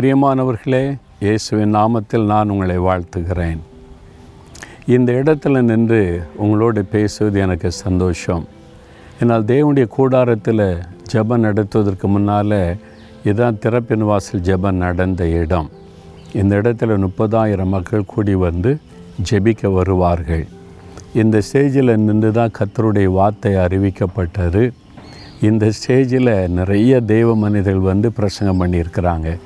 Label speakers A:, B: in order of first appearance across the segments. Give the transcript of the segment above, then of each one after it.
A: பிரியமானவர்களே இயேசுவின் நாமத்தில் நான் உங்களை வாழ்த்துகிறேன். இந்த இடத்துல நின்று உங்களோடு பேசுவது எனக்கு சந்தோஷம். என்னால் தேவனுடைய கூடாரத்தில் ஜபம் நடத்துவதற்கு முன்னால் இதுதான் திறப்பின் வாசல் ஜபம் நடந்த இடம். இந்த இடத்துல முப்பதாயிரம் மக்கள் கூடி வந்து ஜெபிக்க வருவார்கள். இந்த ஸ்டேஜில் நின்று தான் கத்தருடைய வார்த்தை அறிவிக்கப்பட்டது. இந்த ஸ்டேஜில் நிறைய தெய்வ மனிதர்கள் வந்து பிரசங்கம் பண்ணியிருக்கிறாங்க.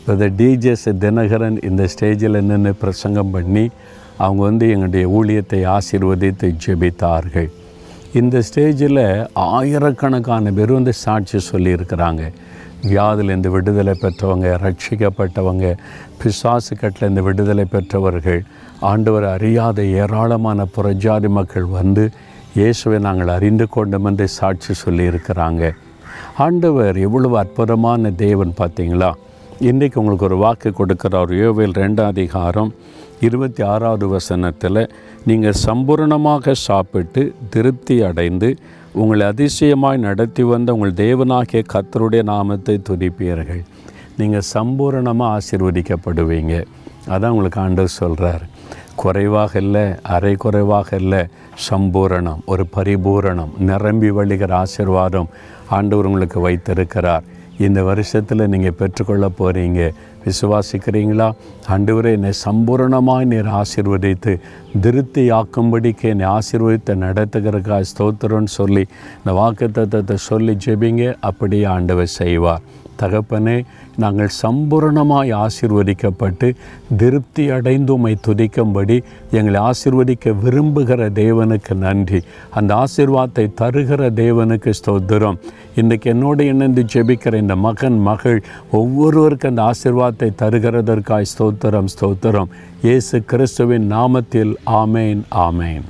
A: இப்போ டிஜேஸ் தினகரன் இந்த ஸ்டேஜில் நின்று பிரசங்கம் பண்ணி அவங்க வந்து எங்களுடைய ஊழியத்தை ஆசீர்வதித்து ஜெபித்தார்கள். இந்த ஸ்டேஜில் ஆயிரக்கணக்கான பேர் வந்து சாட்சி சொல்லியிருக்கிறாங்க. வியாதிலேருந்து விடுதலை பெற்றவங்க ரட்சிக்கப்பட்டவங்க பிசாசு கட்டிலேருந்து விடுதலை பெற்றவர்கள் ஆண்டவர் அறியாத ஏராளமான புறஜாதி மக்கள் வந்து இயேசுவை நாங்கள் அறிந்து கொண்டோம் என்று சாட்சி சொல்லியிருக்கிறாங்க. ஆண்டவர் எவ்வளவு அற்புதமான தேவன் பார்த்தீங்களா? இன்றைக்கு உங்களுக்கு ஒரு வாக்கு கொடுக்குறார். யோவேல் ரெண்டாம் அதிகாரம் இருபத்தி ஆறாவது வசனத்தில் நீங்கள் சம்பூரணமாக சாப்பிட்டு திருப்தி அடைந்து உங்களை அதிசயமாய் நடத்தி வந்த உங்கள் தேவனாகிய கத்தருடைய நாமத்தை துதிப்பீர்கள். நீங்கள் சம்பூரணமாக ஆசீர்வதிக்கப்படுவீங்க. அதான் உங்களுக்கு ஆண்டவர் சொல்கிறார் குறைவாக இல்லை அரை குறைவாக இல்லை சம்பூரணம் ஒரு பரிபூரணம் நிரம்பி வழிகிற ஆசீர்வாதம் ஆண்டவர் உங்களுக்கு வைத்திருக்கிறார். இந்த வருஷத்தில் நீங்கள் பெற்றுக்கொள்ள போகிறீங்க விசுவாசிக்கிறீங்களா? ஆண்டவரே என்னை சம்பூரணமாக நீர் ஆசீர்வதித்து திருப்தி ஆக்கும்படிக்கு என்னை ஆசீர்வதித்த நடத்துகிறக்கா ஸ்தோத்திரம்னு சொல்லி இந்த வாக்கு தத்துவத்தை சொல்லி ஜெபிங்க. அப்படியே ஆண்டவர் செய்வார். தகப்பனே நாங்கள் சம்பூர்ணமாய் ஆசிர்வதிக்கப்பட்டு திருப்தி அடைந்து உம்மை துதிக்கும்படி எங்களை ஆசிர்வதிக்க விரும்புகிற தேவனுக்கு நன்றி. அந்த ஆசிர்வாதத்தை தருகிற தேவனுக்கு ஸ்தோத்திரம். இன்றைக்கு என்னோடு இணைந்து ஜெபிக்கிற இந்த மகன் மகள் ஒவ்வொருவருக்கும் அந்த ஆசீர்வாதத்தை தருகிறதற்காய் ஸ்தோத்திரம் ஸ்தோத்திரம். இயேசு கிறிஸ்துவின் நாமத்தில் ஆமேன் ஆமேன்.